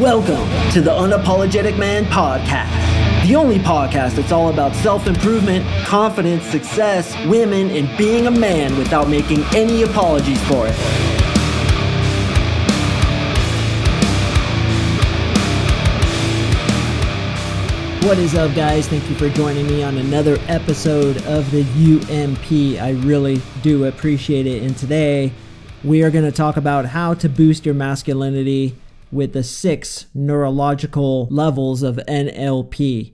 Welcome to the Unapologetic Man Podcast, the only podcast that's all about self improvement, confidence, success, women, and being a man without making any apologies for it. What is up, guys? Thank you for joining me on another episode of the UMP. I really do appreciate it. And today we are going to talk about how to boost your masculinity with the six neurological levels of NLP.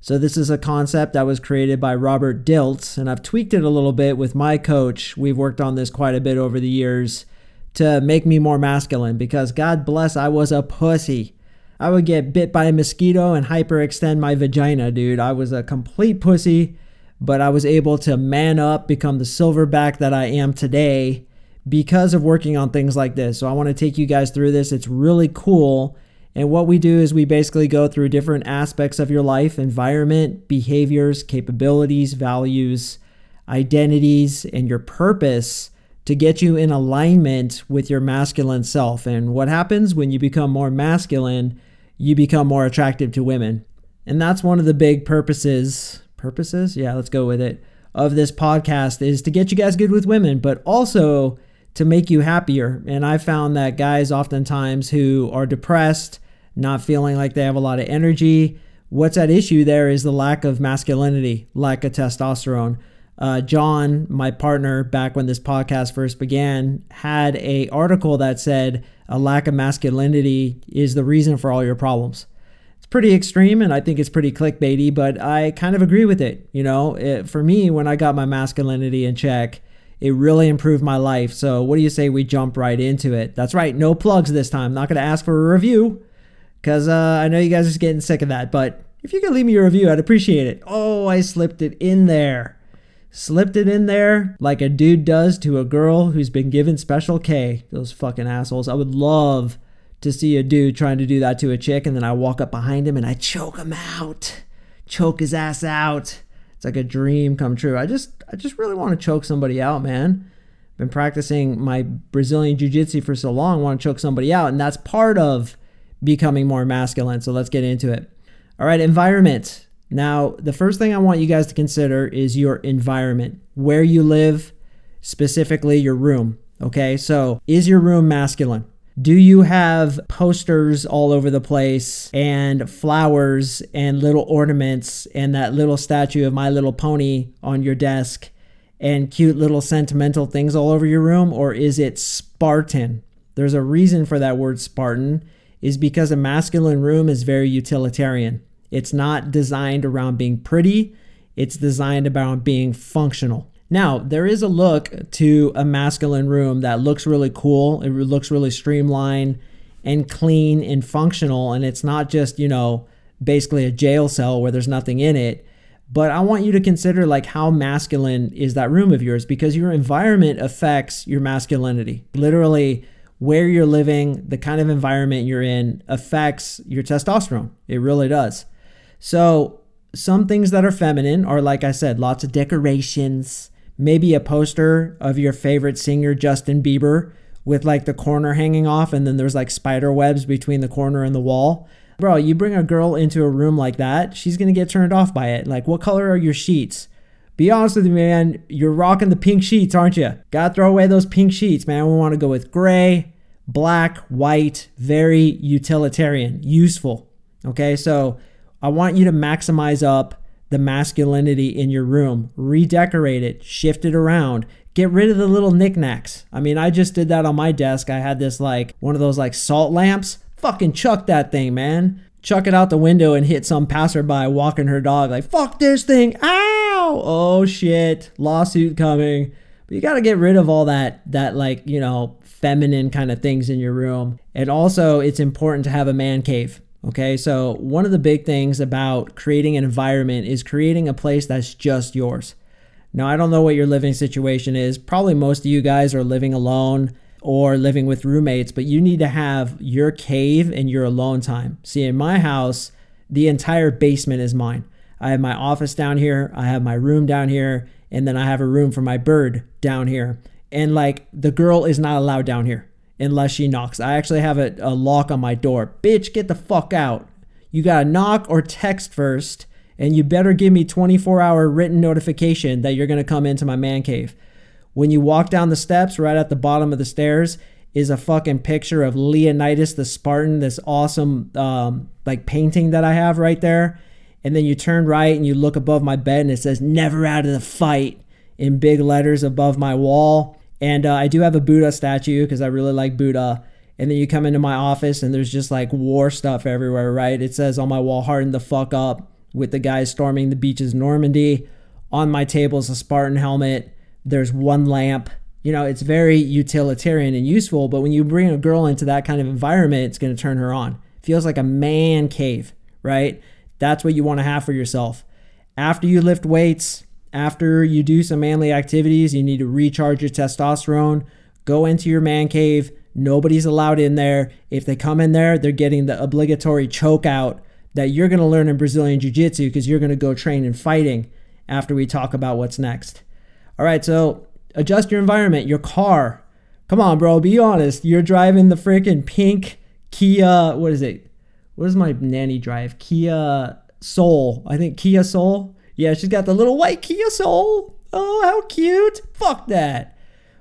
So, this is a concept that was created by Robert Dilts, and I've tweaked it a little bit with my coach. We've worked on this quite a bit over the years to make me more masculine because, God bless, I was a pussy. I would get bit by a mosquito and hyperextend my vagina, dude. I was a complete pussy, but I was able to man up, become the silverback that I am today because of working on things like this. So I want to take you guys through this. It's really cool. And what we do is we basically go through different aspects of your life environment, behaviors, capabilities, values, identities, and your purpose to get you in alignment with your masculine self. And what happens when you become more masculine, you become more attractive to women. And that's one of the big purposes. Purposes? Yeah, let's go with it. Of this podcast is to get you guys good with women, but also to make you happier. And I found that guys oftentimes who are depressed, not feeling like they have a lot of energy, what's at issue there is the lack of masculinity, lack of testosterone. Uh, John, my partner, back when this podcast first began, had a article that said a lack of masculinity is the reason for all your problems. It's pretty extreme, and I think it's pretty clickbaity, but I kind of agree with it. You know, it, for me, when I got my masculinity in check, it really improved my life. So, what do you say we jump right into it? That's right, no plugs this time. Not going to ask for a review because uh, I know you guys are getting sick of that. But if you could leave me a review, I'd appreciate it. Oh, I slipped it in there. Slipped it in there like a dude does to a girl who's been given special K. Those fucking assholes. I would love to see a dude trying to do that to a chick, and then I walk up behind him and I choke him out. Choke his ass out. It's like a dream come true. I just I just really want to choke somebody out, man. Been practicing my Brazilian jiu-jitsu for so long, want to choke somebody out, and that's part of becoming more masculine. So let's get into it. All right, environment. Now, the first thing I want you guys to consider is your environment, where you live, specifically your room. Okay, so is your room masculine? Do you have posters all over the place and flowers and little ornaments and that little statue of My Little Pony on your desk and cute little sentimental things all over your room? Or is it Spartan? There's a reason for that word Spartan, is because a masculine room is very utilitarian. It's not designed around being pretty, it's designed around being functional. Now, there is a look to a masculine room that looks really cool. It looks really streamlined and clean and functional. And it's not just, you know, basically a jail cell where there's nothing in it. But I want you to consider like how masculine is that room of yours because your environment affects your masculinity. Literally, where you're living, the kind of environment you're in affects your testosterone. It really does. So, some things that are feminine are, like I said, lots of decorations, maybe a poster of your favorite singer, Justin Bieber, with like the corner hanging off, and then there's like spider webs between the corner and the wall. Bro, you bring a girl into a room like that, she's gonna get turned off by it. Like, what color are your sheets? Be honest with me, man. You're rocking the pink sheets, aren't you? Gotta throw away those pink sheets, man. We wanna go with gray, black, white, very utilitarian, useful. Okay, so I want you to maximize up the masculinity in your room, redecorate it, shift it around, get rid of the little knickknacks. I mean, I just did that on my desk. I had this like one of those like salt lamps. Fucking chuck that thing, man. Chuck it out the window and hit some passerby walking her dog like, fuck this thing. Ow! Oh shit. Lawsuit coming. But you got to get rid of all that that like, you know, feminine kind of things in your room. And also, it's important to have a man cave. Okay, so one of the big things about creating an environment is creating a place that's just yours. Now, I don't know what your living situation is. Probably most of you guys are living alone or living with roommates, but you need to have your cave and your alone time. See, in my house, the entire basement is mine. I have my office down here, I have my room down here, and then I have a room for my bird down here. And like the girl is not allowed down here. Unless she knocks. I actually have a, a lock on my door. Bitch, get the fuck out. You gotta knock or text first, and you better give me 24 hour written notification that you're gonna come into my man cave. When you walk down the steps, right at the bottom of the stairs, is a fucking picture of Leonidas the Spartan, this awesome um, like painting that I have right there. And then you turn right and you look above my bed and it says "Never out of the fight" in big letters above my wall. And uh, I do have a Buddha statue because I really like Buddha. And then you come into my office and there's just like war stuff everywhere, right? It says on my wall, harden the fuck up with the guys storming the beaches Normandy. On my table is a Spartan helmet. There's one lamp. You know, it's very utilitarian and useful, but when you bring a girl into that kind of environment, it's going to turn her on. Feels like a man cave, right? That's what you want to have for yourself. After you lift weights, after you do some manly activities, you need to recharge your testosterone. Go into your man cave. Nobody's allowed in there. If they come in there, they're getting the obligatory choke out that you're going to learn in Brazilian Jiu Jitsu because you're going to go train in fighting after we talk about what's next. All right, so adjust your environment, your car. Come on, bro, be honest. You're driving the freaking pink Kia, what is it? What does my nanny drive? Kia Soul. I think Kia Soul. Yeah, she's got the little white Kia Soul. Oh, how cute. Fuck that.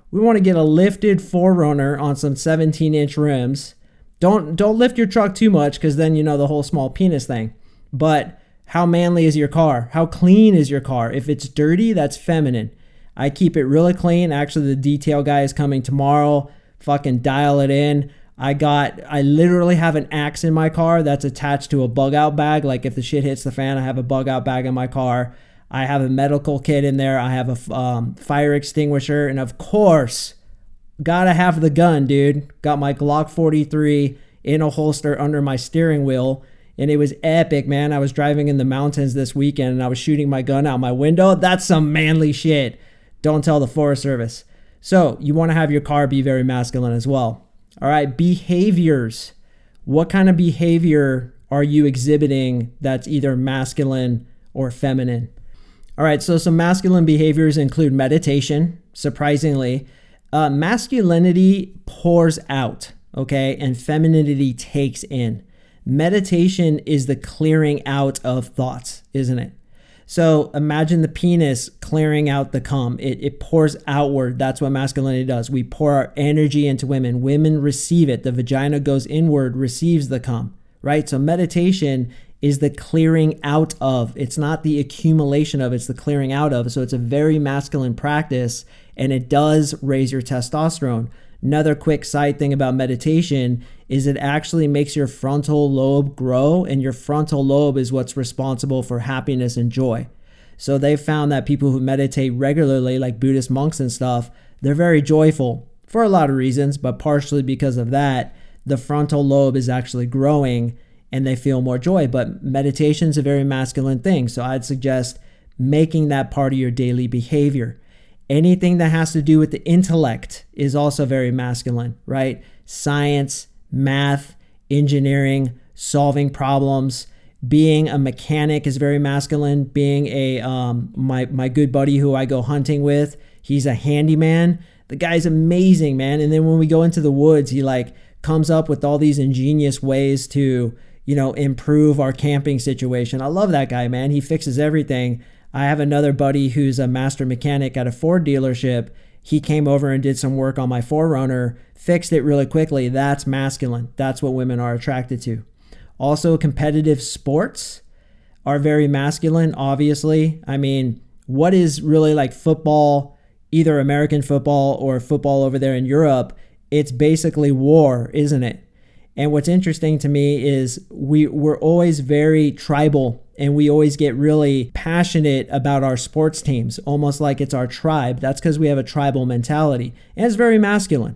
We want to get a lifted 4Runner on some 17 inch rims. Don't don't lift your truck too much because then you know the whole small penis thing. But how manly is your car? How clean is your car? If it's dirty, that's feminine. I keep it really clean. Actually, the detail guy is coming tomorrow. Fucking dial it in. I got, I literally have an axe in my car that's attached to a bug out bag. Like if the shit hits the fan, I have a bug out bag in my car. I have a medical kit in there. I have a um, fire extinguisher. And of course, gotta have the gun, dude. Got my Glock 43 in a holster under my steering wheel. And it was epic, man. I was driving in the mountains this weekend and I was shooting my gun out my window. That's some manly shit. Don't tell the Forest Service. So, you wanna have your car be very masculine as well. All right, behaviors. What kind of behavior are you exhibiting that's either masculine or feminine? All right, so some masculine behaviors include meditation, surprisingly. Uh, masculinity pours out, okay, and femininity takes in. Meditation is the clearing out of thoughts, isn't it? So imagine the penis clearing out the cum. It, it pours outward. That's what masculinity does. We pour our energy into women. Women receive it. The vagina goes inward, receives the cum, right? So meditation is the clearing out of. It's not the accumulation of, it's the clearing out of. So it's a very masculine practice and it does raise your testosterone. Another quick side thing about meditation is it actually makes your frontal lobe grow, and your frontal lobe is what's responsible for happiness and joy. So they found that people who meditate regularly, like Buddhist monks and stuff, they're very joyful for a lot of reasons, but partially because of that, the frontal lobe is actually growing and they feel more joy. But meditation is a very masculine thing. So I'd suggest making that part of your daily behavior. Anything that has to do with the intellect is also very masculine, right? Science, math, engineering, solving problems. Being a mechanic is very masculine. Being a um, my my good buddy who I go hunting with, he's a handyman. The guy's amazing, man. And then when we go into the woods, he like comes up with all these ingenious ways to you know improve our camping situation. I love that guy, man. He fixes everything. I have another buddy who's a master mechanic at a Ford dealership. He came over and did some work on my 4Runner, fixed it really quickly. That's masculine. That's what women are attracted to. Also, competitive sports are very masculine, obviously. I mean, what is really like football, either American football or football over there in Europe? It's basically war, isn't it? And what's interesting to me is we, we're always very tribal and we always get really passionate about our sports teams, almost like it's our tribe. That's because we have a tribal mentality. And it's very masculine.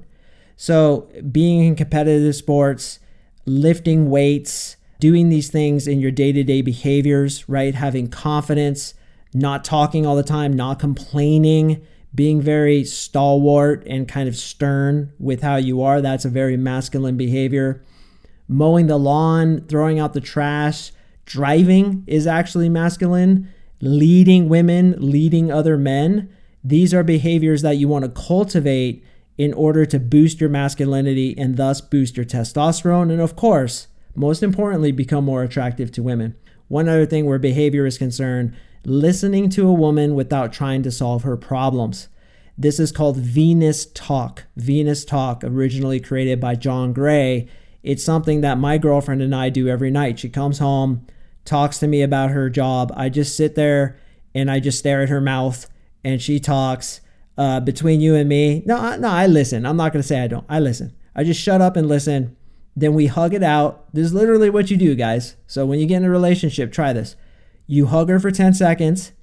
So, being in competitive sports, lifting weights, doing these things in your day to day behaviors, right? Having confidence, not talking all the time, not complaining, being very stalwart and kind of stern with how you are. That's a very masculine behavior mowing the lawn, throwing out the trash, driving is actually masculine, leading women, leading other men. These are behaviors that you want to cultivate in order to boost your masculinity and thus boost your testosterone. And of course, most importantly, become more attractive to women. One other thing where behavior is concerned listening to a woman without trying to solve her problems. This is called Venus Talk. Venus Talk, originally created by John Gray. It's something that my girlfriend and I do every night. She comes home, talks to me about her job. I just sit there and I just stare at her mouth and she talks. Uh, between you and me, no, no, I listen. I'm not going to say I don't. I listen. I just shut up and listen. Then we hug it out. This is literally what you do, guys. So when you get in a relationship, try this. You hug her for 10 seconds,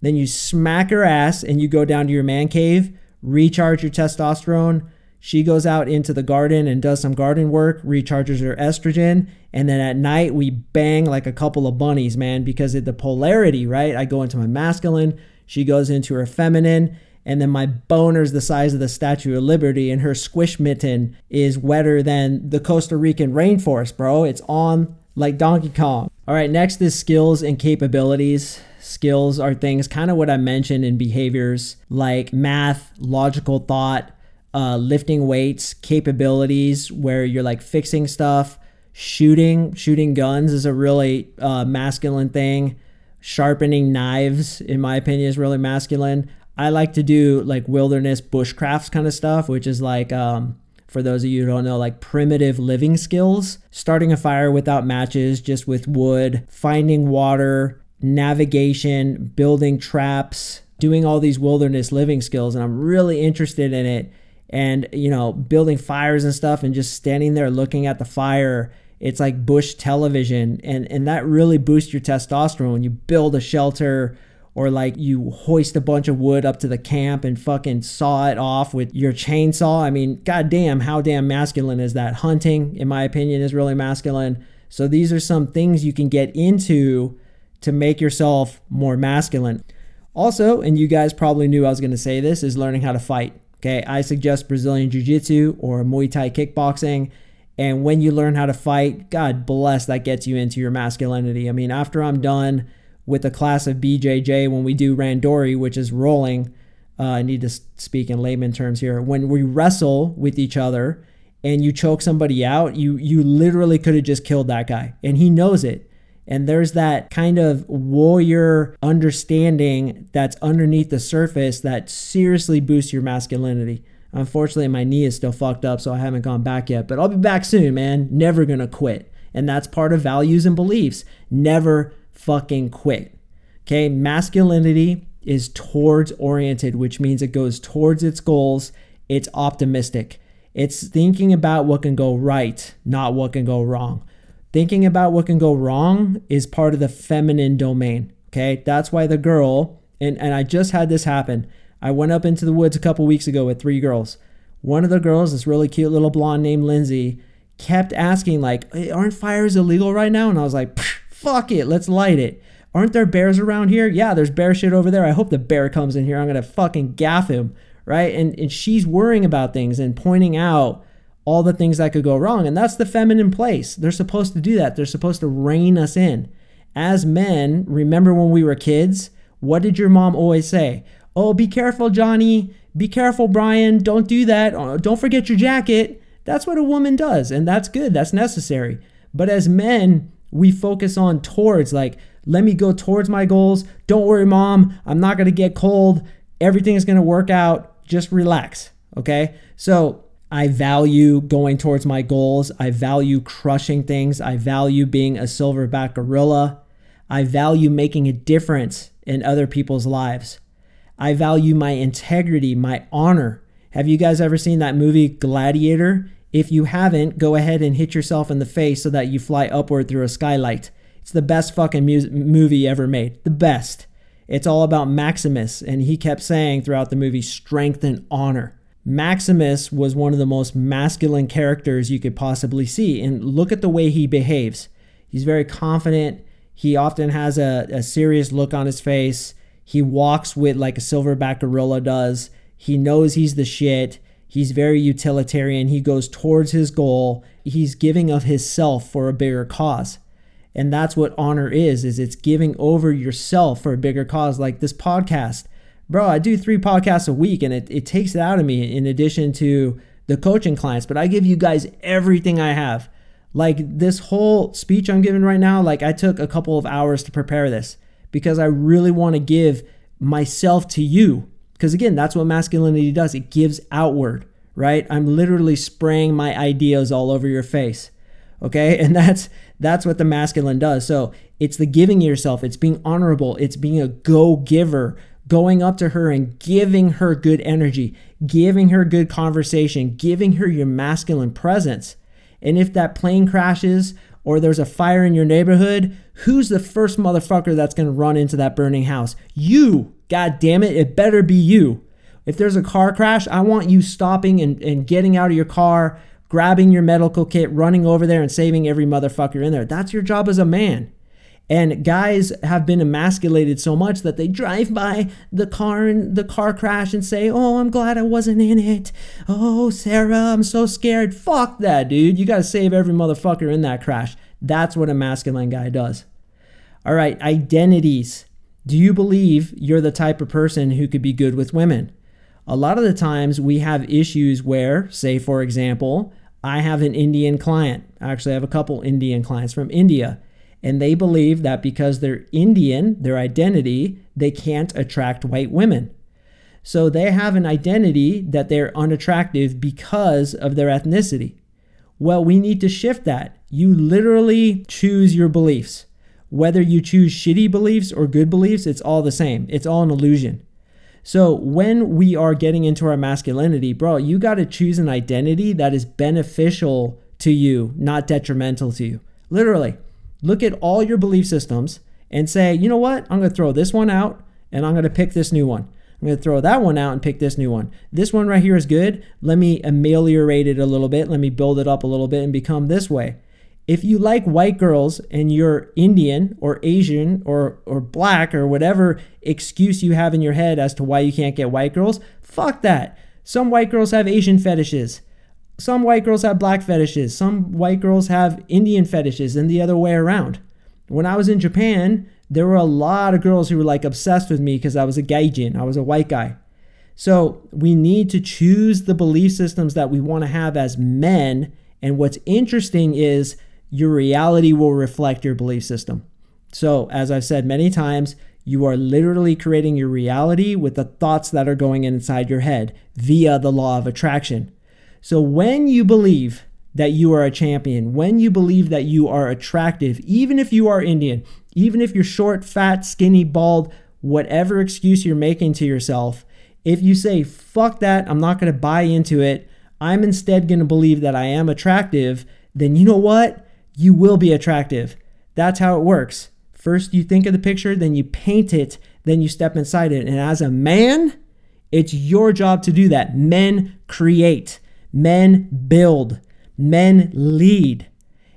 then you smack her ass and you go down to your man cave, recharge your testosterone. She goes out into the garden and does some garden work, recharges her estrogen, and then at night we bang like a couple of bunnies, man, because of the polarity, right? I go into my masculine, she goes into her feminine, and then my boner's the size of the Statue of Liberty, and her squish mitten is wetter than the Costa Rican rainforest, bro. It's on like Donkey Kong. All right, next is skills and capabilities. Skills are things kind of what I mentioned in behaviors like math, logical thought, uh, lifting weights, capabilities where you're like fixing stuff, shooting. Shooting guns is a really uh, masculine thing. Sharpening knives, in my opinion, is really masculine. I like to do like wilderness bushcrafts kind of stuff, which is like um, for those of you who don't know, like primitive living skills. Starting a fire without matches, just with wood, finding water, navigation, building traps, doing all these wilderness living skills. And I'm really interested in it. And, you know, building fires and stuff and just standing there looking at the fire. It's like bush television. And, and that really boosts your testosterone when you build a shelter or like you hoist a bunch of wood up to the camp and fucking saw it off with your chainsaw. I mean, goddamn, how damn masculine is that? Hunting, in my opinion, is really masculine. So these are some things you can get into to make yourself more masculine. Also, and you guys probably knew I was going to say this, is learning how to fight. Okay, I suggest Brazilian Jiu Jitsu or Muay Thai kickboxing. And when you learn how to fight, God bless, that gets you into your masculinity. I mean, after I'm done with a class of BJJ when we do randori, which is rolling. Uh, I need to speak in layman terms here. When we wrestle with each other and you choke somebody out, you you literally could have just killed that guy, and he knows it. And there's that kind of warrior understanding that's underneath the surface that seriously boosts your masculinity. Unfortunately, my knee is still fucked up, so I haven't gone back yet. But I'll be back soon, man. Never gonna quit. And that's part of values and beliefs. Never fucking quit. Okay, masculinity is towards oriented, which means it goes towards its goals. It's optimistic. It's thinking about what can go right, not what can go wrong. Thinking about what can go wrong is part of the feminine domain. Okay, that's why the girl, and, and I just had this happen. I went up into the woods a couple weeks ago with three girls. One of the girls, this really cute little blonde named Lindsay, kept asking, like, hey, aren't fires illegal right now? And I was like, Fuck it, let's light it. Aren't there bears around here? Yeah, there's bear shit over there. I hope the bear comes in here. I'm gonna fucking gaff him, right? And and she's worrying about things and pointing out all the things that could go wrong. And that's the feminine place. They're supposed to do that. They're supposed to rein us in. As men, remember when we were kids? What did your mom always say? Oh, be careful, Johnny. Be careful, Brian. Don't do that. Oh, don't forget your jacket. That's what a woman does, and that's good. That's necessary. But as men, we focus on towards like let me go towards my goals don't worry mom i'm not going to get cold everything is going to work out just relax okay so i value going towards my goals i value crushing things i value being a silverback gorilla i value making a difference in other people's lives i value my integrity my honor have you guys ever seen that movie gladiator if you haven't, go ahead and hit yourself in the face so that you fly upward through a skylight. It's the best fucking mu- movie ever made. The best. It's all about Maximus, and he kept saying throughout the movie, strength and honor. Maximus was one of the most masculine characters you could possibly see, and look at the way he behaves. He's very confident. He often has a, a serious look on his face. He walks with like a silverback gorilla does. He knows he's the shit. He's very utilitarian. He goes towards his goal. He's giving of himself for a bigger cause. And that's what honor is, is it's giving over yourself for a bigger cause like this podcast. Bro, I do three podcasts a week and it, it takes it out of me in addition to the coaching clients, but I give you guys everything I have. Like this whole speech I'm giving right now, like I took a couple of hours to prepare this because I really want to give myself to you. Because again, that's what masculinity does it gives outward, right? I'm literally spraying my ideas all over your face. Okay. And that's that's what the masculine does. So it's the giving yourself, it's being honorable, it's being a go giver, going up to her and giving her good energy, giving her good conversation, giving her your masculine presence. And if that plane crashes or there's a fire in your neighborhood, who's the first motherfucker that's to run into that burning house? You. God damn it, it better be you. If there's a car crash, I want you stopping and, and getting out of your car, grabbing your medical kit, running over there and saving every motherfucker in there. That's your job as a man. And guys have been emasculated so much that they drive by the car and the car crash and say, "Oh, I'm glad I wasn't in it." "Oh, Sarah, I'm so scared." Fuck that, dude. You got to save every motherfucker in that crash. That's what a masculine guy does. All right, identities. Do you believe you're the type of person who could be good with women? A lot of the times we have issues where, say for example, I have an Indian client. I Actually, have a couple Indian clients from India and they believe that because they're Indian, their identity, they can't attract white women. So they have an identity that they're unattractive because of their ethnicity. Well, we need to shift that. You literally choose your beliefs. Whether you choose shitty beliefs or good beliefs, it's all the same. It's all an illusion. So when we are getting into our masculinity, bro, you got to choose an identity that is beneficial to you, not detrimental to you. Literally look at all your belief systems and say, you know what? I'm going to throw this one out and I'm going to pick this new one. I'm going to throw that one out and pick this new one. This one right here is good. Let me ameliorate it a little bit. Let me build it up a little bit and become this way. If you like white girls and you're Indian or Asian or, or black or whatever excuse you have in your head as to why you can't get white girls, fuck that. Some white girls have Asian fetishes. Some white girls have black fetishes, some white girls have Indian fetishes, and the other way around. When I was in Japan, there were a lot of girls who were like obsessed with me because I was a gaijin, I was a white guy. So we need to choose the belief systems that we want to have as men. And what's interesting is your reality will reflect your belief system. So, as I've said many times, you are literally creating your reality with the thoughts that are going inside your head via the law of attraction. So when you believe that you are a champion, when you believe that you are attractive, even if you are Indian, even if you're short, fat, skinny, bald, whatever excuse you're making to yourself, if you say, fuck that, I'm not to buy into it, I'm instead to believe that I am attractive, then you know what? You will be attractive. That's how it works. First, you think of the picture, then you paint it, then you step inside it. And as a man, it's your job to do that. Men create. Men build, men lead.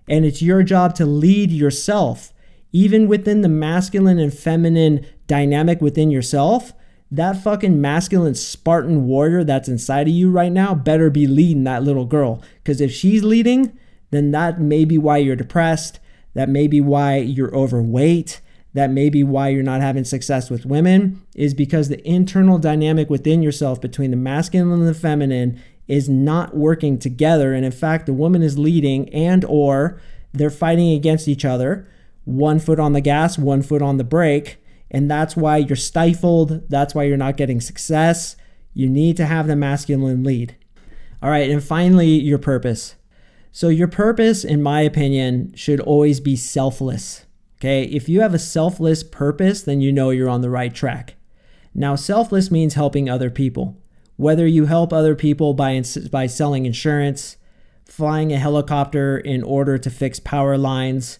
And it's your job to lead yourself. Even within the masculine and feminine dynamic within yourself, that fucking masculine Spartan warrior that's inside of you right now better be leading that little girl. Because if she's leading, then that may be why you're depressed. That may be why you're overweight. That may be why you're not having success with women, is because the internal dynamic within yourself between the masculine and the feminine is not working together. And in fact the woman is leading and or they're fighting against each other one foot on the gas one foot on the brake. And that's why you're stifled. That's why you're not getting success. You need to have the masculine lead. All right and finally your purpose. So your purpose in my opinion should always be selfless okay? If you have a selfless purpose then you know you're on the right track. Now selfless means helping other people whether you help other people by, by selling insurance, flying a helicopter in order to fix power lines,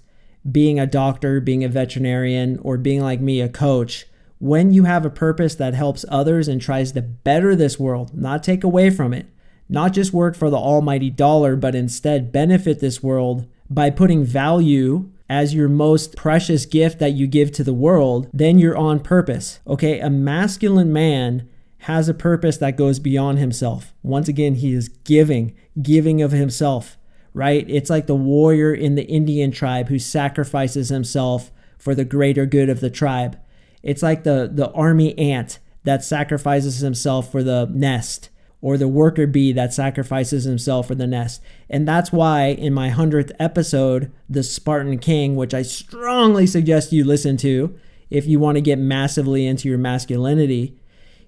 being a doctor, being a veterinarian, or being like me, a coach, when you have a purpose that helps others and tries to better this world, not take away from it, not just work for the almighty dollar, but instead benefit this world by putting value as your most precious gift that you give to the world, then you're on purpose. Okay, a masculine man has a purpose that goes beyond himself. Once again, he is giving, giving of himself, right? It's like the warrior in the Indian tribe who sacrifices himself for the greater good of the tribe. It's like the, the army ant that sacrifices himself for the nest or the worker bee that sacrifices himself for the nest. And that's why in my 100th episode, The Spartan King, which I strongly suggest you listen to if you want to get massively into your masculinity,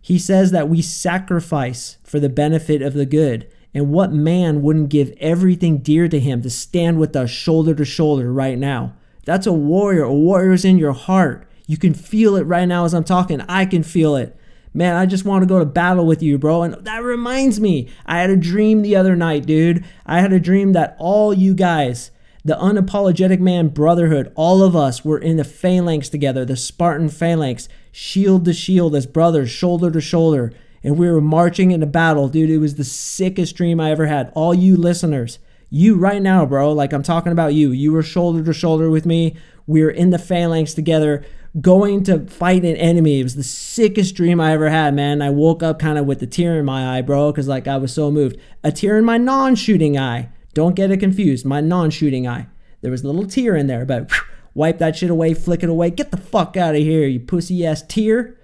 he says that we sacrifice for the benefit of the good. And what man wouldn't give everything dear to him to stand with us shoulder to shoulder right now? That's a warrior. A warrior is in your heart. You can feel it right now as I'm talking. I can feel it. Man, I just want to go to battle with you, bro. And that reminds me, I had a dream the other night, dude. I had a dream that all you guys, the unapologetic man brotherhood, all of us were in the phalanx together, the Spartan phalanx, shield to shield as brothers, shoulder to shoulder. And we were marching into battle, dude. It was the sickest dream I ever had. All you listeners, you right now, bro, like I'm talking about you. You were shoulder to shoulder with me. We were in the phalanx together going to fight an enemy. It was the sickest dream I ever had, man. I woke up kind of with a tear in my eye, bro, because like I was so moved. A tear in my non-shooting eye. Don't get it confused. My non-shooting eye. There was a little tear in there, but whew, wipe that shit away, flick it away. Get the fuck out of here, you pussy ass tear.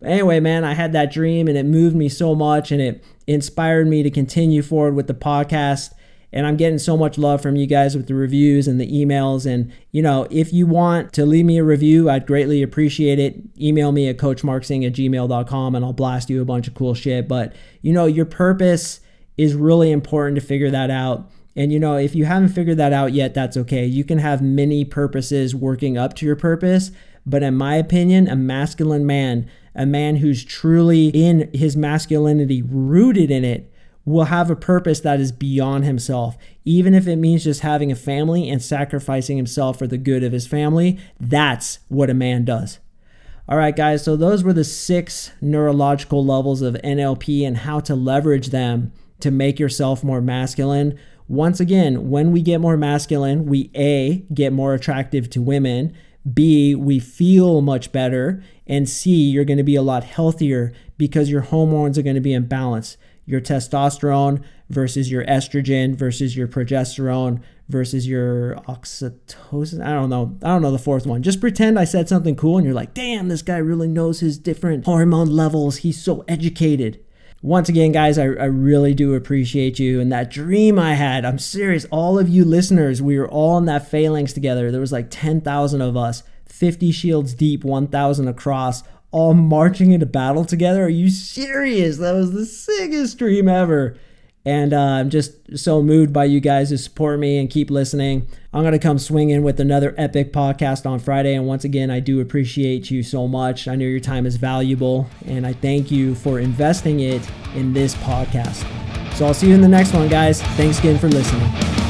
But anyway, man, I had that dream and it moved me so much and it inspired me to continue forward with the podcast and I'm getting so much love from you guys with the reviews and the emails. And, you know, if you want to leave me a review, I'd greatly appreciate it. Email me at coachmarksing at gmail.com and I'll blast you a bunch of cool shit. But, you know, your purpose is really important to figure that out. And you know, if you haven't figured that out yet, that's okay. You can have many purposes working up to your purpose. But in my opinion, a masculine man, a man who's truly in his masculinity, rooted in it, will have a purpose that is beyond himself. Even if it means just having a family and sacrificing himself for the good of his family, that's what a man does. All right, guys, so those were the six neurological levels of NLP and how to leverage them to make yourself more masculine. Once again, when we get more masculine, we A, get more attractive to women, B, we feel much better, and C, you're going to be a lot healthier because your hormones are going to be in balance your testosterone versus your estrogen versus your progesterone versus your oxytocin. I don't know. I don't know the fourth one. Just pretend I said something cool and you're like, damn, this guy really knows his different hormone levels. He's so educated. Once again, guys, I, I really do appreciate you. And that dream I had, I'm serious. All of you listeners, we were all in that phalanx together. There was like 10,000 of us, 50 shields deep, 1,000 across all marching into battle together. Are you serious? That was the sickest dream ever. And uh, I'm just so moved by you guys who support me and keep listening. I'm going to come swinging with another epic podcast on Friday. And once again, I do appreciate you so much. I know your time is valuable, and I thank you for investing it in this podcast. So I'll see you in the next one, guys. Thanks again for listening.